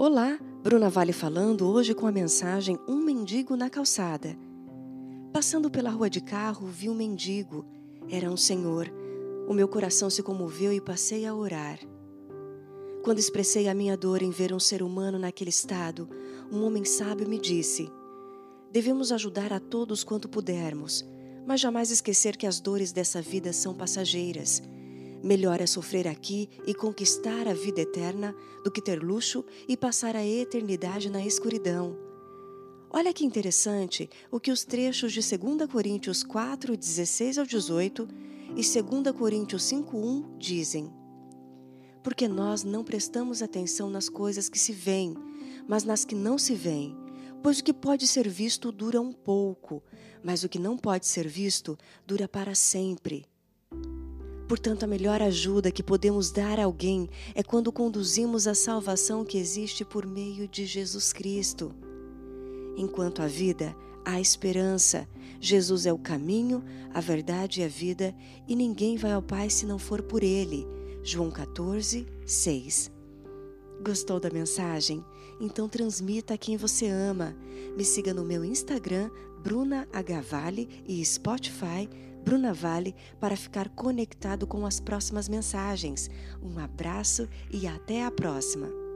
Olá, Bruna Vale falando hoje com a mensagem Um Mendigo na Calçada. Passando pela rua de carro, vi um mendigo. Era um senhor. O meu coração se comoveu e passei a orar. Quando expressei a minha dor em ver um ser humano naquele estado, um homem sábio me disse: Devemos ajudar a todos quanto pudermos, mas jamais esquecer que as dores dessa vida são passageiras Melhor é sofrer aqui e conquistar a vida eterna do que ter luxo e passar a eternidade na escuridão. Olha que interessante o que os trechos de 2 Coríntios 4, 16 ao 18 e 2 Coríntios 5, 1 dizem. Porque nós não prestamos atenção nas coisas que se veem, mas nas que não se veem. Pois o que pode ser visto dura um pouco, mas o que não pode ser visto dura para sempre. Portanto, a melhor ajuda que podemos dar a alguém é quando conduzimos a salvação que existe por meio de Jesus Cristo. Enquanto a vida, há esperança. Jesus é o caminho, a verdade e a vida, e ninguém vai ao Pai se não for por Ele. João 14, 6. Gostou da mensagem? Então transmita a quem você ama. Me siga no meu Instagram, Bruna H. E Spotify, Bruna Vale para ficar conectado com as próximas mensagens. Um abraço e até a próxima!